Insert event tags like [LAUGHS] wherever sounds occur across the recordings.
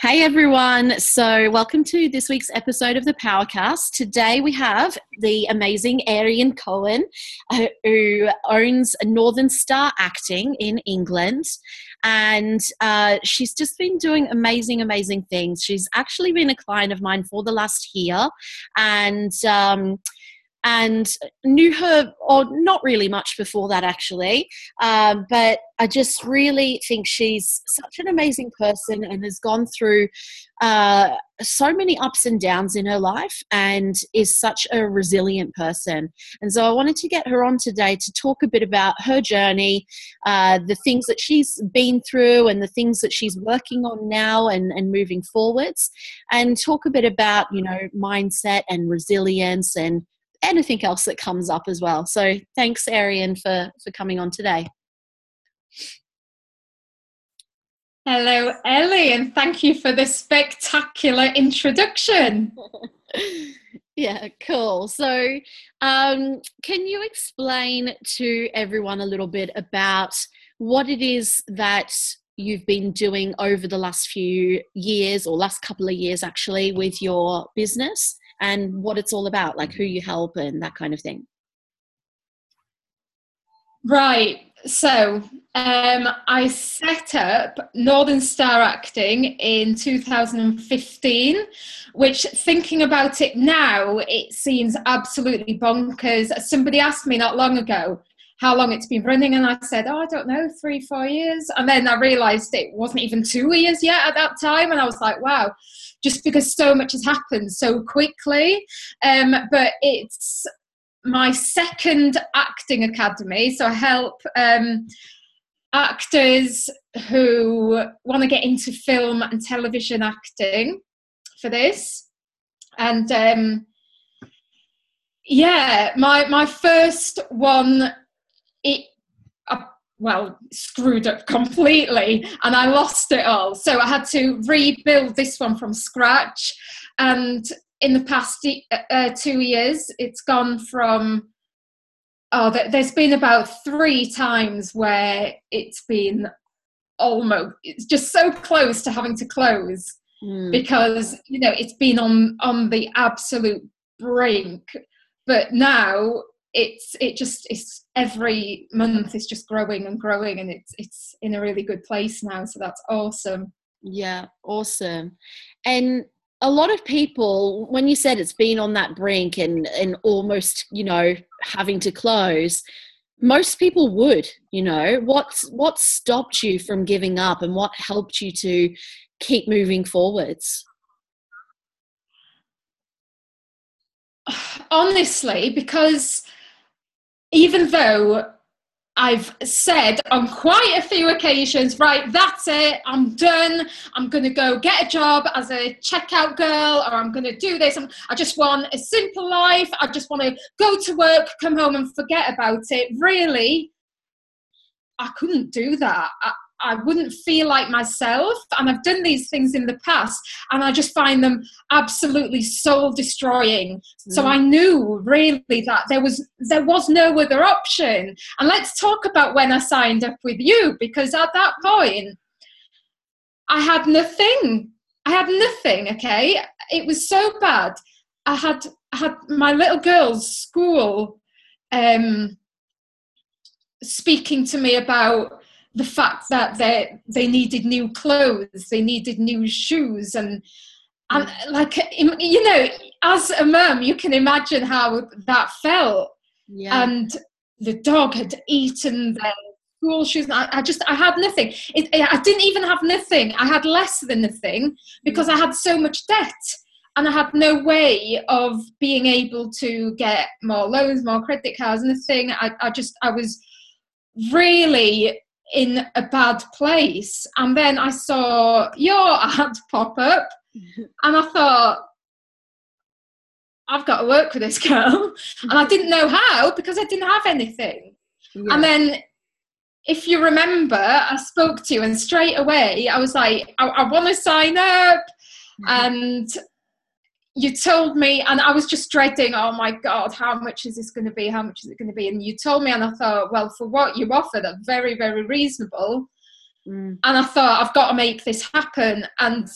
Hey everyone. So, welcome to this week's episode of the Powercast. Today we have the amazing Eirian Cohen, uh, who owns Northern Star Acting in England. And uh, she's just been doing amazing, amazing things. She's actually been a client of mine for the last year. And um, and knew her, or not really much before that actually. Um, but I just really think she's such an amazing person and has gone through uh, so many ups and downs in her life and is such a resilient person. And so I wanted to get her on today to talk a bit about her journey, uh, the things that she's been through, and the things that she's working on now and, and moving forwards, and talk a bit about, you know, mindset and resilience and anything else that comes up as well. So thanks, Eirian, for, for coming on today. Hello, Ellie, and thank you for this spectacular introduction. [LAUGHS] yeah, cool. So, um, can you explain to everyone a little bit about what it is that you've been doing over the last few years or last couple of years actually with your business and what it's all about, like who you help and that kind of thing. Right. So um, I set up Northern Star Acting in 2015, which thinking about it now, it seems absolutely bonkers. Somebody asked me not long ago how long it's been running, and I said, Oh, I don't know, three, four years. And then I realized it wasn't even two years yet at that time, and I was like, Wow just because so much has happened so quickly. Um, but it's my second acting academy, so I help um, actors who want to get into film and television acting for this. And um, yeah, my my first one, it well screwed up completely and i lost it all so i had to rebuild this one from scratch and in the past uh, uh two years it's gone from oh there's been about three times where it's been almost it's just so close to having to close mm. because you know it's been on on the absolute brink but now it's it just it's every month is just growing and growing and it's it's in a really good place now so that's awesome. Yeah awesome. And a lot of people when you said it's been on that brink and and almost you know having to close most people would you know. What's what stopped you from giving up and what helped you to keep moving forwards? [SIGHS] Honestly because even though I've said on quite a few occasions, right, that's it, I'm done. I'm going to go get a job as a checkout girl, or I'm going to do this. i just want a simple life. I just want to go to work, come home, and forget about it. Really, I couldn't do that. I, I wouldn't feel like myself. And I've done these things in the past and I just find them absolutely soul destroying. Mm. So I knew really that there was there was no other option. And let's talk about when I signed up with you because at that point I had nothing. I had nothing, okay? It was so bad. I had I had my little girl's school um speaking to me about the fact that they they needed new clothes, they needed new shoes, and and like you know, as a mum, you can imagine how that felt. Yeah. And the dog had eaten their school shoes. I, I just I had nothing. It, I didn't even have nothing. I had less than nothing because mm. I had so much debt and I had no way of being able to get more loans, more credit cards, nothing. I, I just I was really in a bad place. And then I saw your [LAUGHS] ad pop up, and I thought, I've got to work with this girl. [LAUGHS] And I didn't know how because I didn't have anything. Yeah. And then, if you remember, I spoke to you, and straight away I was like, I, I want to sign up. Mm-hmm. And you told me, and I was just dreading, oh my God, how much is this going to be? How much is it going to be? And you told me, and I thought, well, for what you offer, that's very, very reasonable. Mm. And I thought, I've got to make this happen. And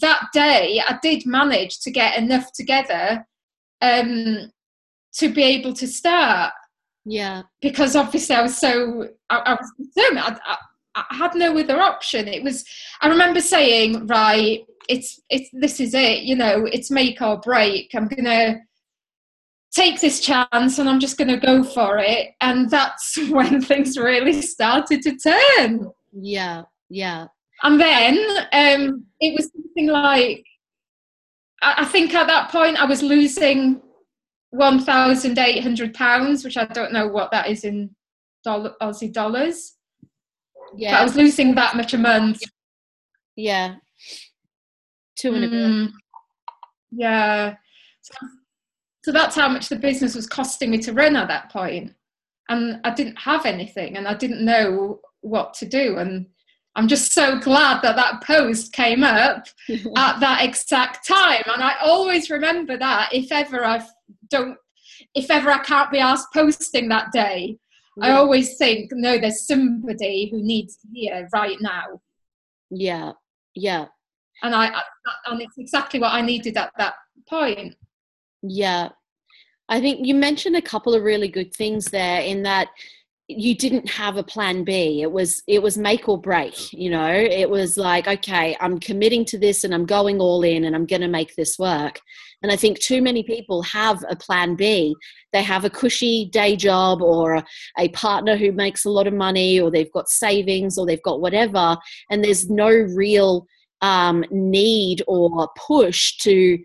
that day I did manage to get enough together um, to be able to start. Yeah. Because obviously I was so I, I was determined. I, I, I had no other option. It was. I remember saying, right, it's it's this is it. You know, it's make or break. I'm gonna take this chance and I'm just going to go for it. And that's [LAUGHS] when things really started to turn. Yeah, yeah. And then um, it was something like, I, I think at that point I was losing £1,800, which I don't know what that is in dollar, Aussie dollars. Yeah. But I was losing that much a month. Yeah. Two and a bit. Mm. Yeah. So so that's how much the business was costing me to run at that point. And I didn't have anything and I didn't know what to do. And I'm just so glad that that post came up [LAUGHS] at that exact time. And I always remember that if ever I don't, if ever I can't be asked posting that day, yeah. I always think, no, there's somebody who needs to hear right now. Yeah, yeah. And I, and it's exactly what I needed at that point. Yeah. I think you mentioned a couple of really good things there in that you didn't have a plan B. It was it was make or break, you know. It was like, okay, I'm committing to this and I'm going all in and I'm going to make this work. And I think too many people have a plan B. They have a cushy day job or a partner who makes a lot of money or they've got savings or they've got whatever and there's no real um, need or push to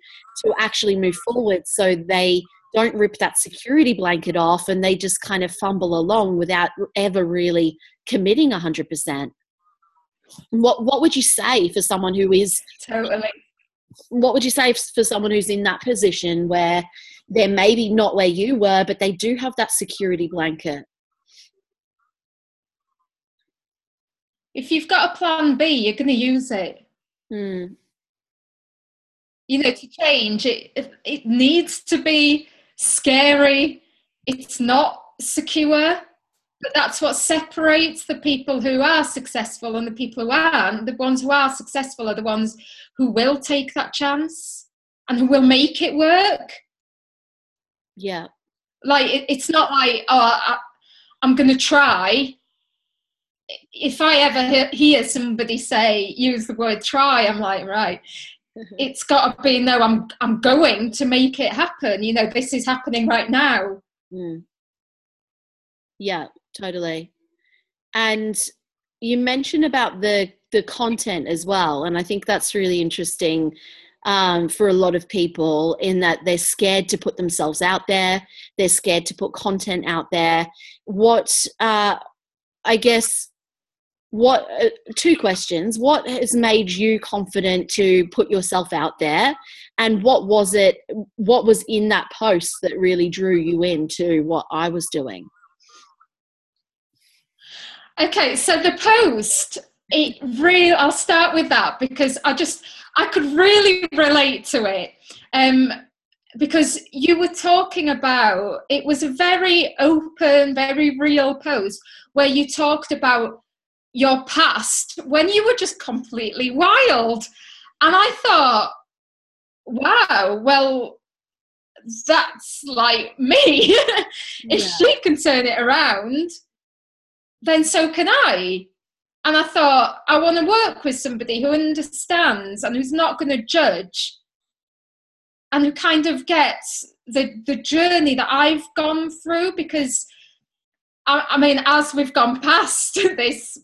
to actually move forward so they don't rip that security blanket off and they just kind of fumble along without ever really committing 100% what what would you say for someone who is totally. what would you say for someone who's in that position where they're maybe not where you were but they do have that security blanket? If you've got a plan b you're going to use it. Hmm. You know, to change, it, it needs to be scary. It's not secure. But that's what separates the people who are successful and the people who aren't. The ones who are successful are the ones who will take that chance and who will make it work. Yeah. Like, it, it's not like, oh, I, I'm going to try if I ever hear somebody say use the word try, I'm like right. [LAUGHS] It's got to be no. I'm I'm going to make it happen. You know, this is happening right now. Mm. Yeah, totally. And you mentioned about the the content as well, and I think that's really interesting um, for a lot of people in that they're scared to put themselves out there. They're scared to put content out there. What uh, I guess what uh, two questions. What has made you confident to put yourself out there? And what was it what was in that post that really drew you into what i was doing? Okay so the post it really i'll start with that because i just i could really relate to it. Um because you were talking about it was a very open very real post where you talked about your past when you were just completely wild. And I thought, wow, well, that's like me. [LAUGHS] if yeah. she can turn it around, then so can I. And I thought, I want to work with somebody who understands and who's not going to judge and who kind of gets the, the journey that I've gone through because I, I mean, as we've gone past [LAUGHS] this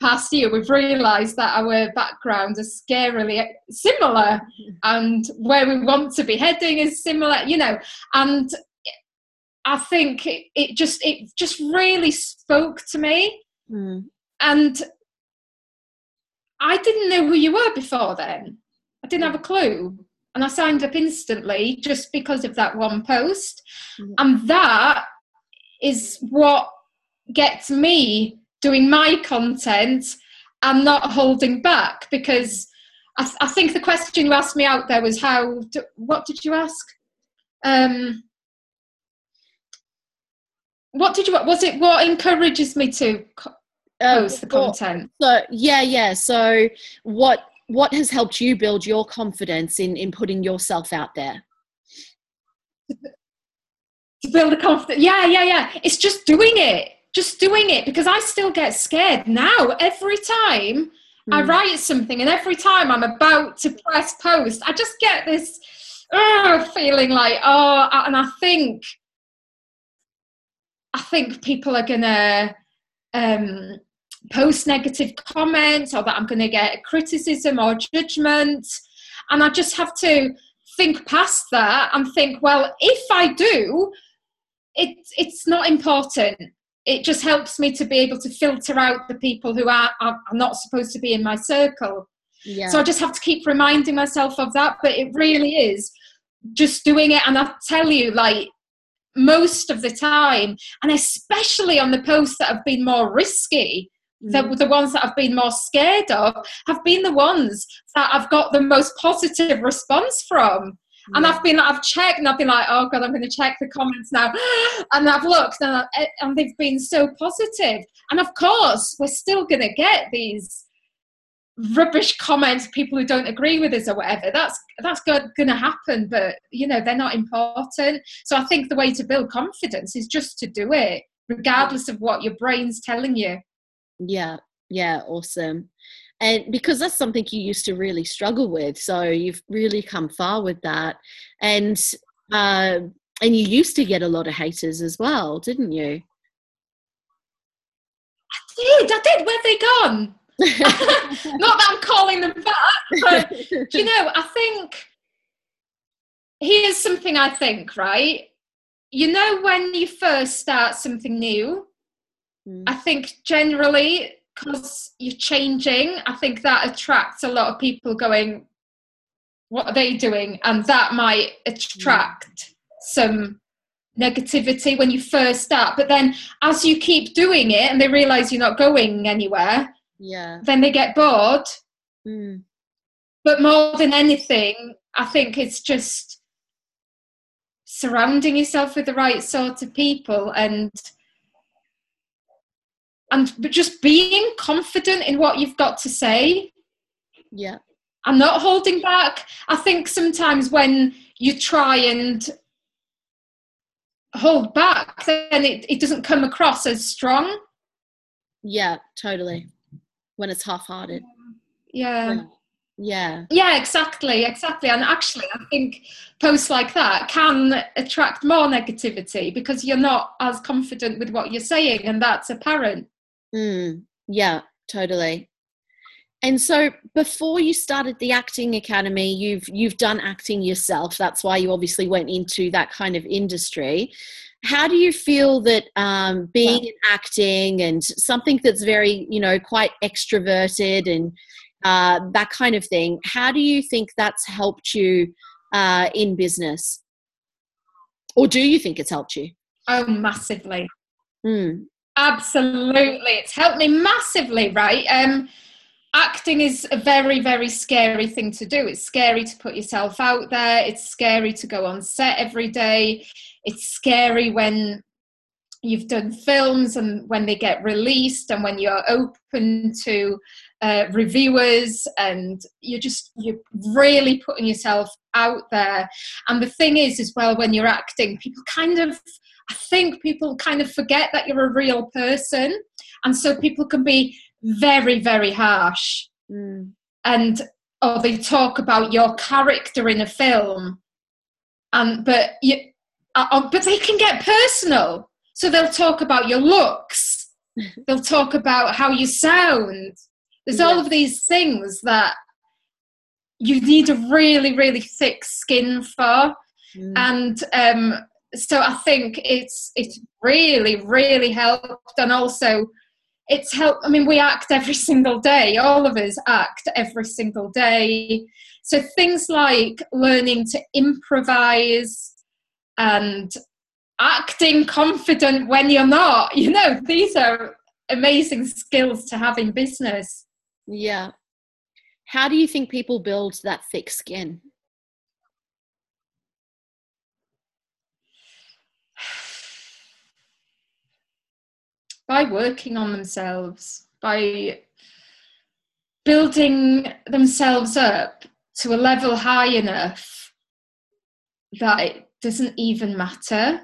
past year, we've realised that our backgrounds are scarily similar, and where we want to be heading is similar. You know, and I think it, it just it just really spoke to me, mm. and I didn't know who you were before then. I didn't have a clue. And I signed up instantly just because of that one post. Mm. And that is what gets me doing my content and not holding back because I, th- I think the question you asked me out there was how do, what did you ask? Um, what did you was it what encourages me to co- oh, post the content? So yeah yeah. So what what has helped you build your confidence in in putting yourself out there? To build a confidence yeah yeah yeah. It's just doing it just doing it because i still get scared now every time mm. i hmm. write something and every time i'm about to press post i just get this uh, feeling like oh and i think i think people are gonna um post negative comments or that I'm going to get criticism or judgment. And I just have to think past that and think, well, if I do, it, it's not important. It just helps me to be able to filter out the people who are, are, not supposed to be in my circle. Yeah. So I just have to keep reminding myself of that. But it really is just doing it. And I tell you, like, most of the time, and especially on the posts that have been more risky, the, mm. the ones that I've been more scared of have been the ones that I've got the most positive response from. And I've been, I've checked and I've been like, oh God, I'm going to check the comments now. [GASPS] And I've looked and, I, and they've been so positive. And of course, we're still going to get these rubbish comments, people who don't agree with us or whatever. That's that's going to happen, but you know they're not important. So I think the way to build confidence is just to do it, regardless of what your brain's telling you. Yeah, yeah, awesome. And because that's something you used to really struggle with, so you've really come far with that. And uh, and you used to get a lot of haters as well, didn't you? I did. I did. Where they gone? [LAUGHS] Not that I'm calling them back, but you know, I think here's something I think, right? You know, when you first start something new, Mm. I think generally, because you're changing, I think that attracts a lot of people going, What are they doing? And that might attract some negativity when you first start. But then as you keep doing it and they realize you're not going anywhere, yeah, then they get bored. Mm. But more than anything, I think it's just surrounding yourself with the right sort of people and and just being confident in what you've got to say. Yeah. I'm not holding back. I think sometimes when you try and hold back, then it, it doesn't come across as strong. Yeah, totally. When it's half hearted. Yeah. yeah. Yeah. Yeah, exactly, exactly. And actually, I think posts like that can attract more negativity because you're not as confident with what you're saying, and that's apparent. Mm, yeah, totally. And so before you started the acting academy, you've you've done acting yourself. That's why you obviously went into that kind of industry. How do you feel that um, being in acting and something that's very, you know, quite extroverted and uh, that kind of thing, how do you think that's helped you uh, in business? Or do you think it's helped you? Oh, massively. Mm. Absolutely. It's helped me massively, right? Um, acting is a very, very scary thing to do. It's scary to put yourself out there. It's scary to go on set every day. It's scary when you've done films and when they get released and when you're open to uh, reviewers and you're just you're really putting yourself out there and the thing is as well when you're acting people kind of I think people kind of forget that you're a real person. And so people can be very, very harsh. Mm. And or they talk about your character in a film. And but you uh, uh but they can get personal. So they'll talk about your looks. [LAUGHS] they'll talk about how you sound. There's yeah. all of these things that you need a really, really thick skin for. Mm. And um, so I think it's it's really really helped, and also it's helped. I mean, we act every [LAUGHS] single day. All of us act every single day. So things like learning to improvise and acting confident when you're not. You know, [LAUGHS] these are amazing skills to have in business. Yeah. How do you think people build that thick skin? By working on themselves, by building themselves up to a level high enough that it doesn't even matter.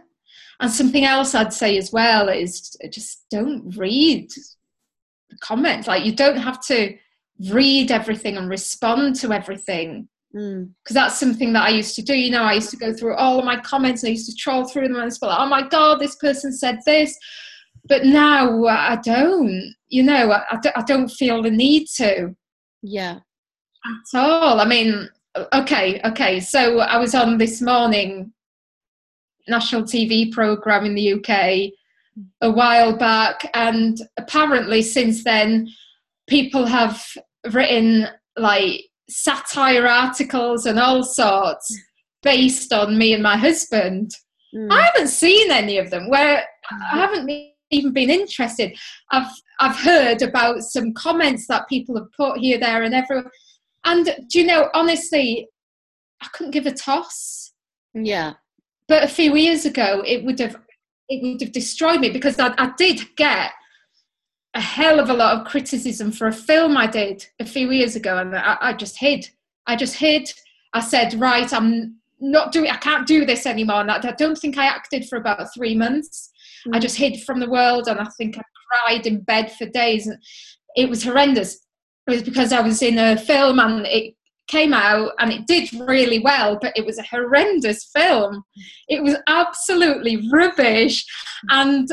And something else I'd say as well is just don't read the comments. Like you don't have to read everything and respond to everything. Because mm. that's something that I used to do. You know, I used to go through all of my comments and I used to troll through them and I like, oh my God, this person said this. But now I don't, you know, I, I don't feel the need to. Yeah. At all. I mean, okay, okay. So I was on this morning national TV program in the UK a while back, and apparently since then, people have written like satire articles and all sorts based on me and my husband. Mm. I haven't seen any of them where I haven't even been interested. I've I've heard about some comments that people have put here, there, and everywhere. And do you know, honestly, I couldn't give a toss. Yeah. But a few years ago, it would have it would have destroyed me because I, I did get a hell of a lot of criticism for a film I did a few years ago, and I, I just hid. I just hid. I said, right, I'm not doing. I can't do this anymore. And I, I don't think I acted for about three months. Mm. I just hid from the world, and I think I cried in bed for days. And it was horrendous. It was because I was in a film, and it came out and it did really well, but it was a horrendous film. It was absolutely rubbish. And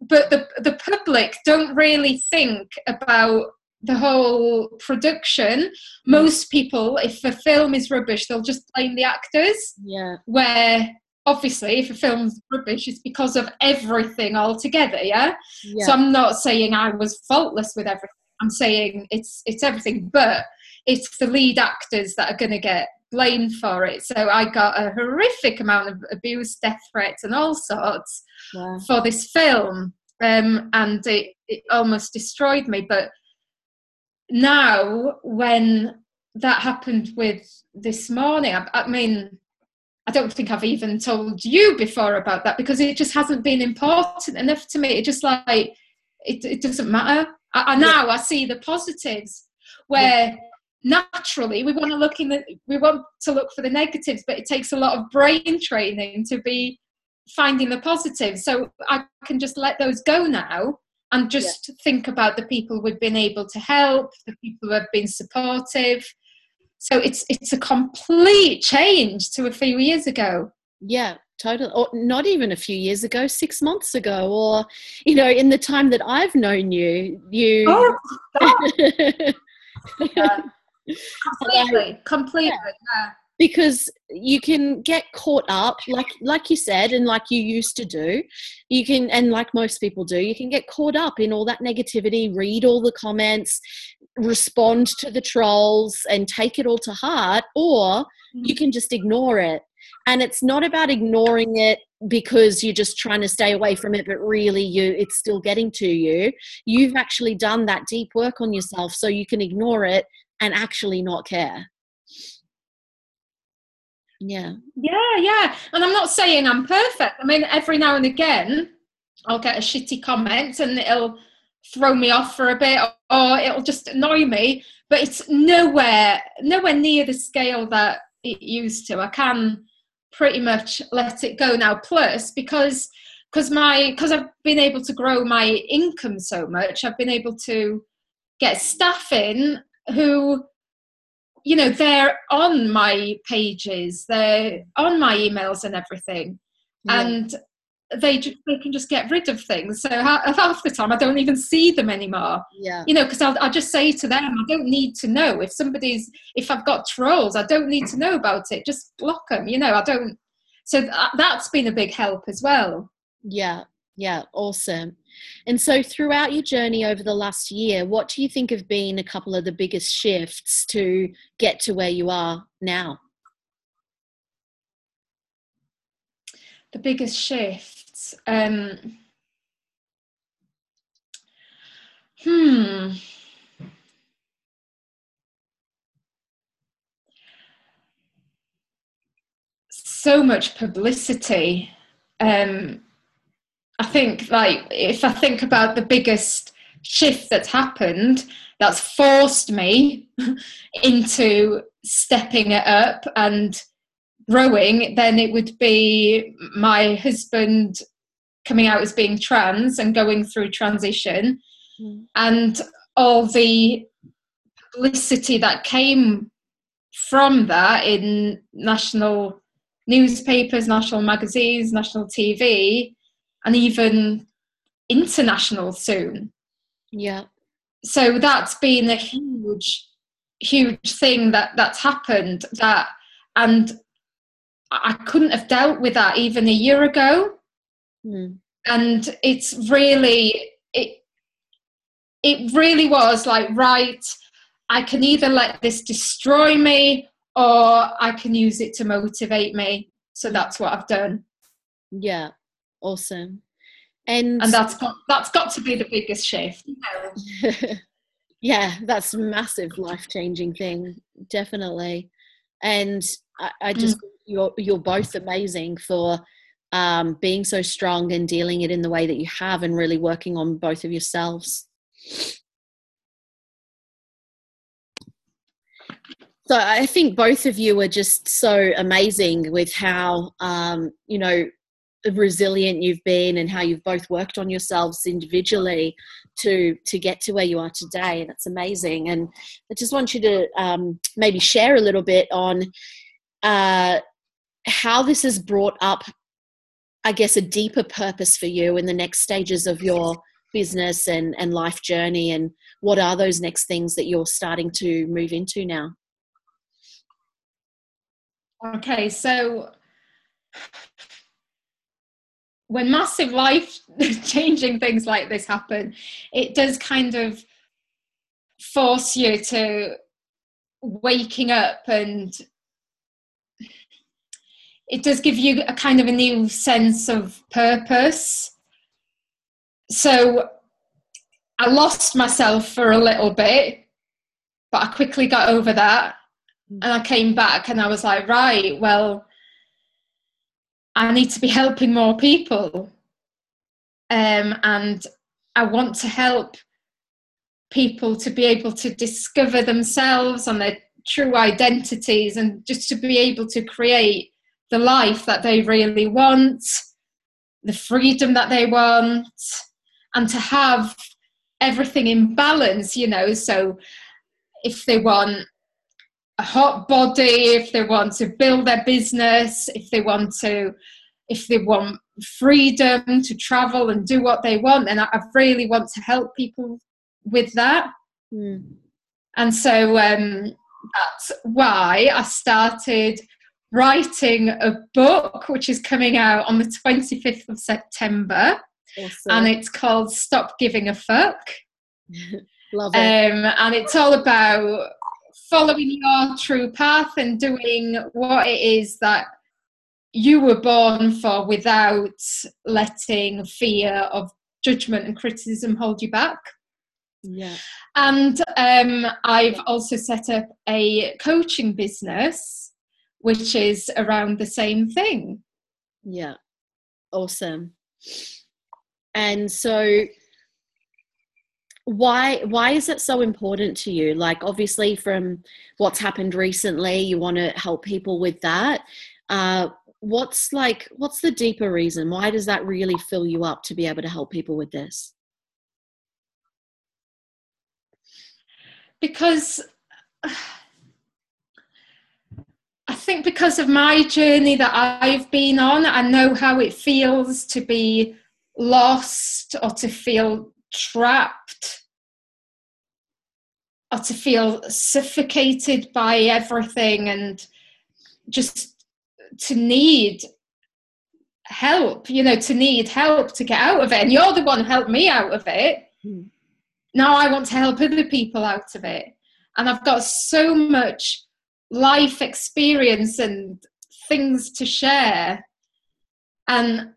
but the the public don't really think about the whole production. Most people, if a film is rubbish, they'll just blame the actors. Yeah. Where obviously if a film's rubbish it's because of everything altogether yeah? yeah so i'm not saying i was faultless with everything i'm saying it's it's everything but it's the lead actors that are going to get blamed for it. So I got a horrific amount of abuse, death threats, and all sorts wow. for this film. Um, and it, it almost destroyed me. But now, when that happened with this morning, I, I mean, don't think I've even told you before about that because it just hasn't been important enough to me. It just like it, it doesn't matter. I, I now I see the positives where naturally we want to look in the we want to look for the negatives but it takes a lot of brain training to be finding the positives so i can just let those go now and just yeah. think about the people we've been able to help the people who have been supportive so it's it's a complete change to a few years ago yeah totally or not even a few years ago six months ago or you know in the time that i've known you you oh, [LAUGHS] yeah completely, completely. Yeah. Because you can get caught up, like like you said, and like you used to do. You can, and like most people do, you can get caught up in all that negativity. Read all the comments, respond to the trolls, and take it all to heart, or mm-hmm. you can just ignore it. And it's not about ignoring it because you're just trying to stay away from it but really you it's still getting to you you've actually done that deep work on yourself so you can ignore it and actually not care. Yeah. Yeah, yeah. And I'm not saying I'm perfect. I mean, every now and again, I'll get a shitty comment and it'll throw me off for a bit or it'll just annoy me. But it's nowhere, nowhere near the scale that it used to. I can pretty much let it go now. Plus, because because my because I've been able to grow my income so much, I've been able to get staff in who you know they're on my pages they're on my emails and everything yeah. and they just, they can just get rid of things. So half the time i don't even see them anymore. Yeah. You know because I'll, I'll just say to them i don't need to know. If somebody's if i've got trolls i don't need to know about it. Just block them you know i don't so th- that's been a big help as well. Yeah. Yeah. Awesome. And so, throughout your journey over the last year, what do you think have been a couple of the biggest shifts to get to where you are now? The biggest shifts. Um, hmm. So much publicity. Um, I think like if I think about the biggest shift that's happened, that's forced me [LAUGHS] into stepping it up and growing, then it would be my husband coming out as being trans and going through transition mm. and all the publicity that came from that in national newspapers, national magazines, national TV, and even international soon. Yeah. So that's been a huge, huge thing that that's happened. That and I couldn't have dealt with that even a year ago. Mm. And it's really it it really was like right I can either let this destroy me or I can use it to motivate me. So that's what I've done. Yeah. Awesome. And and that's got that's got to be the biggest shift. [LAUGHS] yeah, that's a massive life changing thing, definitely. And I, I just mm. You're you're both amazing for um, being so strong and dealing it in the way that you have and really working on both of yourselves. So I think both of you are just so amazing with how um, you know resilient you've been and how you've both worked on yourselves individually to to get to where you are today. That's amazing. And I just want you to um, maybe share a little bit on uh, how this has brought up, I guess, a deeper purpose for you in the next stages of your business and and life journey. And what are those next things that you're starting to move into now? Okay, so when massive life [LAUGHS] changing things like this happen, it does kind of force you to waking up and it does give you a kind of a new sense of purpose. So I lost myself for a little bit, but I quickly got over that and I came back and I was like, right, well, I need to be helping more people. Um, and I want to help people to be able to discover themselves and their true identities and just to be able to create the life that they really want, the freedom that they want, and to have everything in balance, you know. So if they want a hot body, if they want to build their business, if they want to, if they want freedom to travel and do what they want, and I, I really want to help people with that. Mm. And so um, that's why I started writing a book, which is coming out on the 25th of September. Awesome. And it's called Stop Giving a Fuck. [LAUGHS] Love it. Um, and it's all about following your true path and doing what it is that you were born for without letting fear of judgment and criticism hold you back. Yeah. And um, I've also set up a coaching business, which is around the same thing. Yeah. Awesome. And so why why is it so important to you like obviously from what's happened recently you want to help people with that uh, what's like what's the deeper reason why does that really fill you up to be able to help people with this because think because of my journey that I've been on, I know how it feels to be lost or to feel trapped or to feel suffocated by everything and just to need help, you know, to need help to get out of it. And you're the one who helped me out of it. Mm. Now I want to help other people out of it. And I've got so much life experience and things to share. And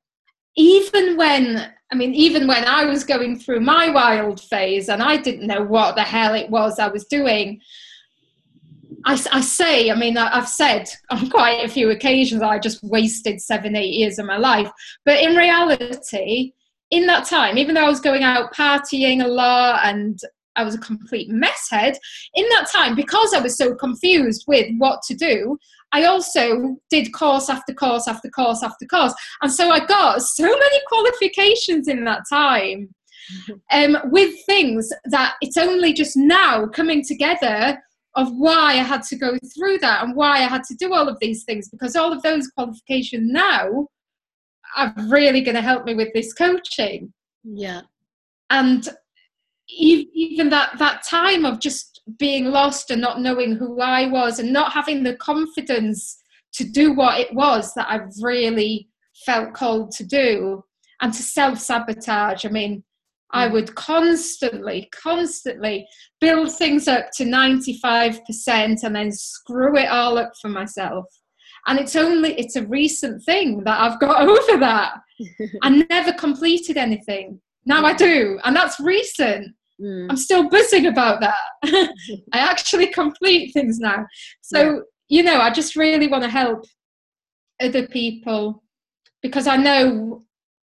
even when I mean, even when I was going through my wild phase and I didn't know what the hell it was I was doing, I, I say, I mean, I've said on [LAUGHS] quite a few occasions I just wasted seven, eight years of my life. But in reality, in that time, even though I was going out partying a lot and I was a complete mess head. In that time, because I was so confused with what to do, I also did course after course after course after course. And so I got so many qualifications in that time [LAUGHS] um, with things that it's only just now coming together of why I had to go through that and why I had to do all of these things because all of those qualifications now are really going to help me with this coaching. Yeah. And even that that time of just being lost and not knowing who I was and not having the confidence to do what it was that I really felt called to do and to self sabotage. I mean, I mm. would constantly, constantly build things up to 95% and then screw it all up for myself. And it's only, it's a recent thing that I've got [LAUGHS] over that. [LAUGHS] I never completed anything. Now I do. And that's recent. Mm. I'm still buzzing about that. [LAUGHS] I actually complete things now. So, yeah. you know, I just really want to help other people because I know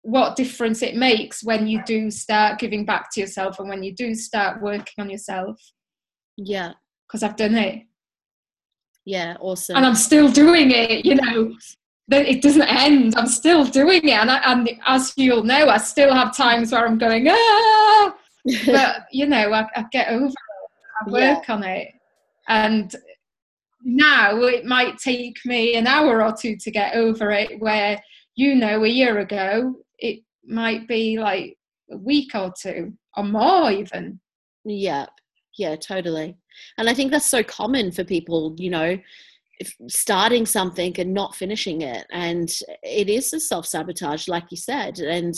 what difference it makes when you do start giving back to yourself and when you do start working on yourself. Yeah. Because I've done it. Yeah, awesome. And I'm still doing it, you know. It doesn't end. I'm still doing it. And, I, and as you'll know, I still have times where I'm going, ah! [LAUGHS] but, you know, I, I get over it. I work yeah. on it. And now it might take me an hour or two to get over it, where, you know, a year ago, it might be like a week or two or more even yeah yeah totally and i think that's so common for people you know starting something and not finishing it and it is a self-sabotage like you said and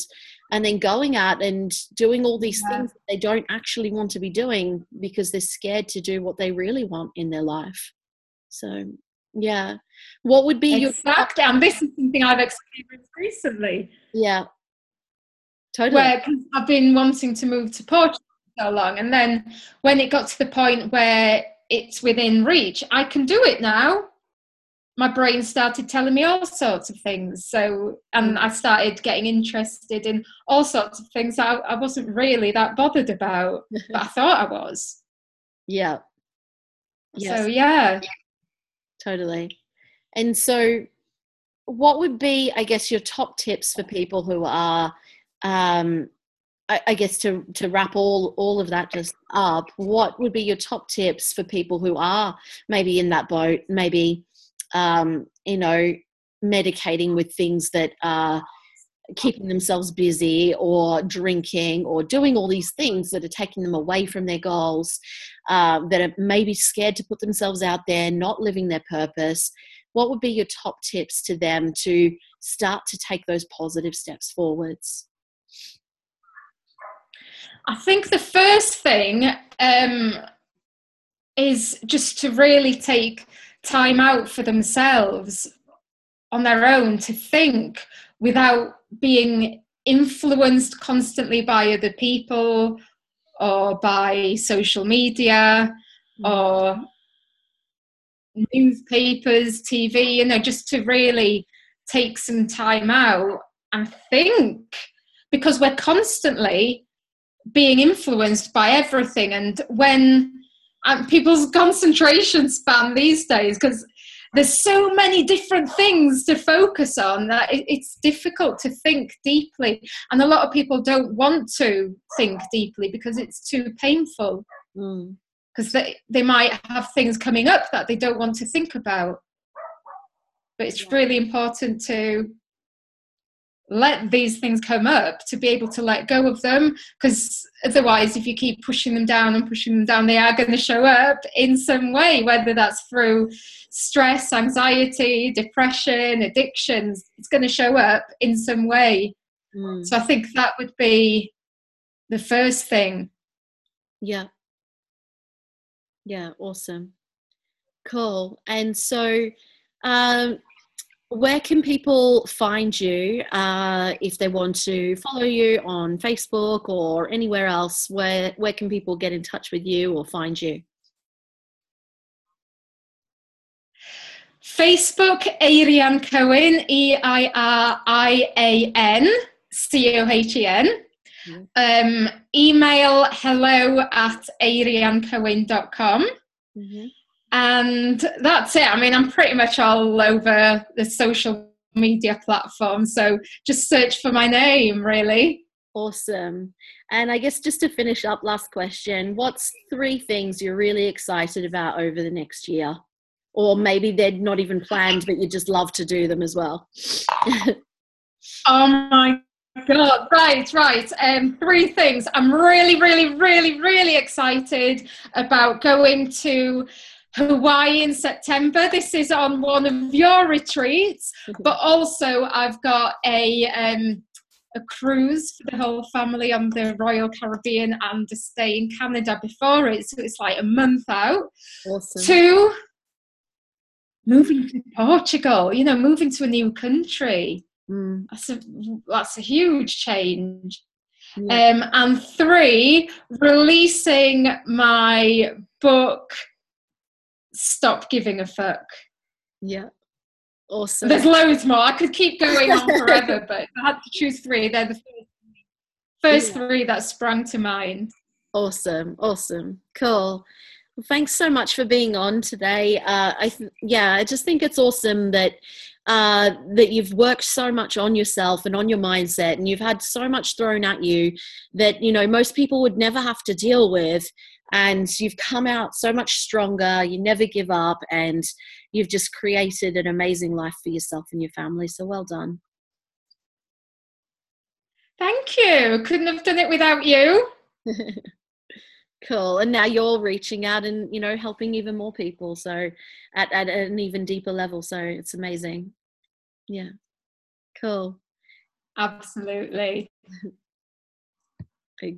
and then going out and doing all these yeah. things that they don't actually want to be doing because they're scared to do what they really want in their life so yeah what would be exactly your and this is something i've experienced recently yeah Totally. Where I've been wanting to move to Portugal so long, and then when it got to the point where it's within reach, I can do it now. My brain started telling me all sorts of things. So, and I started getting interested in all sorts of things I, I wasn't really that bothered about, [LAUGHS] but I thought I was. Yeah. Yes. So, yeah. Totally. And so, what would be, I guess, your top tips for people who are um, I, I, guess to to wrap all all of that just up, what would be your top tips for people who are maybe in that boat, maybe um, you know medicating with things that are keeping themselves busy or drinking or doing all these things that are taking them away from their goals, uh, that are maybe scared to put themselves out there, not living their purpose. What would be your top tips to them to start to take those positive steps forwards? I think the first thing um, is just to really take time out for themselves on their own to think without being influenced constantly by other people or by social media mm. or newspapers, TV, you know, just to really take some time out and think because we're constantly being influenced by everything and when um, people's concentration span these days because there's so many different things to focus on that it, it's difficult to think deeply and a lot of people don't want to think deeply because it's too painful because mm. they, they might have things coming up that they don't want to think about but it's yeah. really important to let these things come up to be able to let go of them because otherwise if you keep pushing them down and pushing them down they are going to show up in some way whether that's through stress anxiety depression addictions it's going to show up in some way. Mm. so i think that would be the first thing. Yeah. Yeah awesome. Cool. And so um where can people find you uh, if they want to follow you on Facebook or anywhere else? Where where can people get in touch with you or find you? Facebook, Eirian Cohen, E I R I A N C O H E N. Um, email hello at eiriancohen.com. Mm-hmm. And that's it. I mean, I'm pretty much all over the social media platform. So just search for my name, really. Awesome. And I guess just to finish up, last question what's three things you're really excited about over the next year? Or maybe they're not even planned, but you just love to do them as well. [LAUGHS] oh my God, right, right. Um, three things. I'm really, really, really, really excited about going to Hawaii in September. This is on one of your retreats, but also I've got a um, a cruise for the whole family on the Royal Caribbean and a stay in Canada before it. So it's like a month out. Awesome. Two, moving to Portugal, you know, moving to a new country. Mm. That's a that's a huge change. Um, and three, releasing my book, Stop Giving a Fuck. yeah. Awesome. There's loads more. I could keep going on [LAUGHS] forever, but I had to choose three, they're the first, first Yeah. three that sprang to mind. Awesome, awesome, cool. Well, thanks so much for being on today. Uh, I th- yeah, I just think it's awesome that uh, that you've worked so much on yourself and on your mindset, and you've had so much thrown at you that you know most people would never have to deal with. And you've come out so much stronger. You never give up, and you've just created an amazing life for yourself and your family. So well done. Thank you. Couldn't have done it without you. [LAUGHS] cool and now you're reaching out and you know helping even more people so at, at an even deeper level so it's amazing yeah cool Absolutely. [LAUGHS] okay